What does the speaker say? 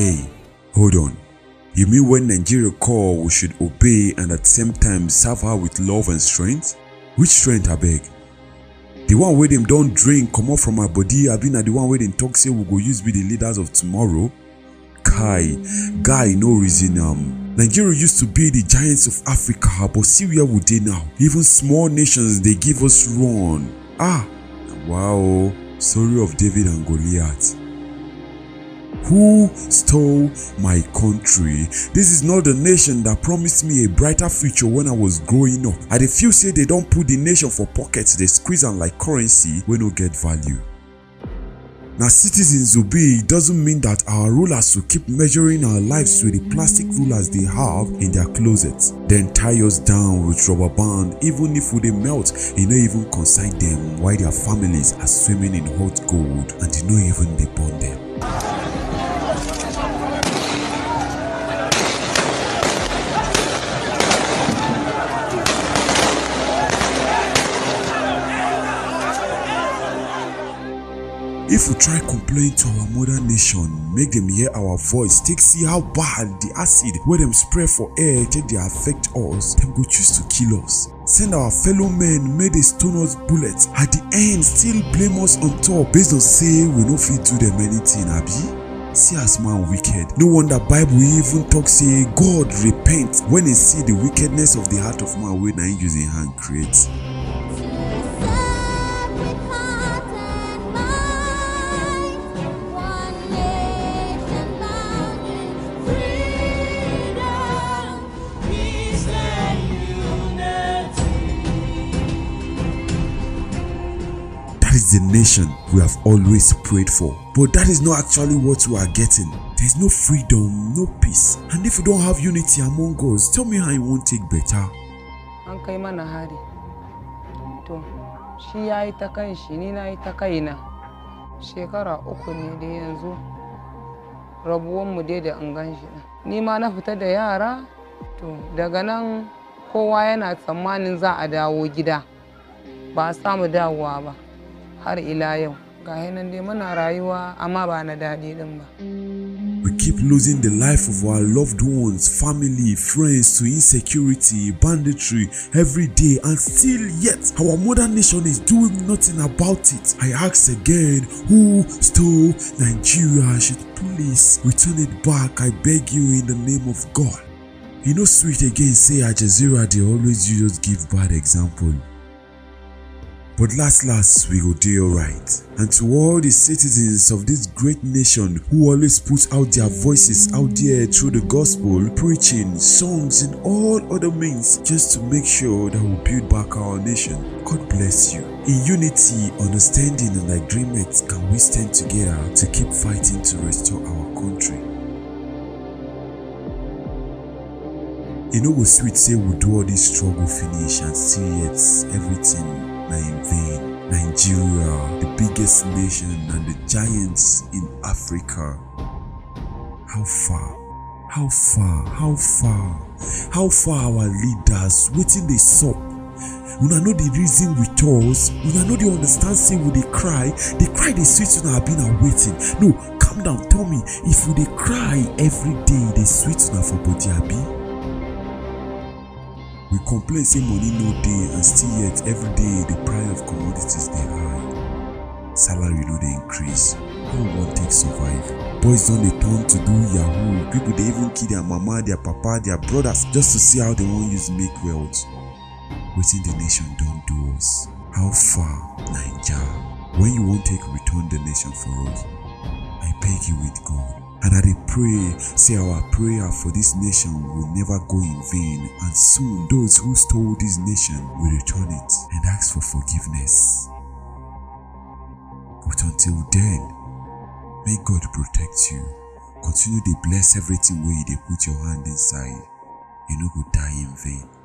Hey, hold on. You mean when Nigeria call we should obey and at the same time serve her with love and strength? Which strength I beg? The one wey don't drink come off from our body abi na the one wey dem talk say we go use be the leaders of tomorrow? Kai, guy no reason am. Nigeria used to be the giants of Africa but see where we now. Even small nations they give us run. Ah, wow, story of David and Goliath. Who stole my country? This is not the nation that promised me a brighter future when I was growing up. I dey feel say they don put the nation for pocket, dey squeeze am like currency wey no get value. Na citizens obey doesn't mean that our rulers will keep measuring our lives with the plastic rulers they have in their closets. Then tie us down with rubber band even if we dey melt, e no even concern them while their families are swimming in hot gold and e no even dey burn them. If we try complain to our mother nation, make them hear our voice, take see how bad the acid wey dem spray for air take dey affect us, dem go choose to kill us. Send our fellow men make dey stone us bullets, at the end still blame us on top based on say we no fit do them anything abi? See as man wicked. No wonder Bible even talk say God repent when he see the wickedness of the heart of man wey na him use him hand create. The nation we have always prayed for. But that is not actually what we are getting. There is no freedom, no peace. And if we don't have unity among us, tell me how it won't take better. an kai mana hari to shi ya yi ta kan shi ni na yi ta kaina shekara uku ne da yanzu rabuwanmu dai da an gan shi ni ma na fita da yara to daga nan kowa yana tsammanin za a dawo gida ba a samu dawowa ba har ila yau nan dai muna rayuwa amma ba na ba We keep losing the life of our loved ones, family, friends to insecurity, banditry every day, and still yet our modern nation is doing nothing about it. I ask again, who stole Nigeria? Should please return it back. I beg you in the name of God. You know, sweet again, say Al Jazeera, they always use give bad example. But last last we will dey alright. And to all the citizens of this great nation who always put out their voices out there through the gospel, preaching, songs and all other means just to make sure that we build back our nation. God bless you. In unity, understanding and agreement can we stand together to keep fighting to restore our country. E no go sweet say we do all this struggle finish and still yet everything Nigeria, the biggest nation and the giants in Africa. How far? How far? How far? How far our leaders wetin dey sup? Una know the reason with us, una no dey understand say we dey cry, They cry dey sweet una abi na waiting. No, calm down, tell me if we dey cry every day dey sweet una for body abi? We complain say money no dey and still yet every day the price of commodities dey high. Salary no dey increase. How we wan take survive? Boys don dey turn to do yahoo. People dey even kill their mama, their papa, their brothers just to see how they wan use make wealth. Wetin the nation don do us? How far, Naija? When you wan take return the nation for us? I beg you with God. And I pray, say our prayer for this nation will never go in vain, and soon those who stole this nation will return it and ask for forgiveness. But until then, may God protect you. Continue to bless everything where you put your hand inside. You no go die in vain.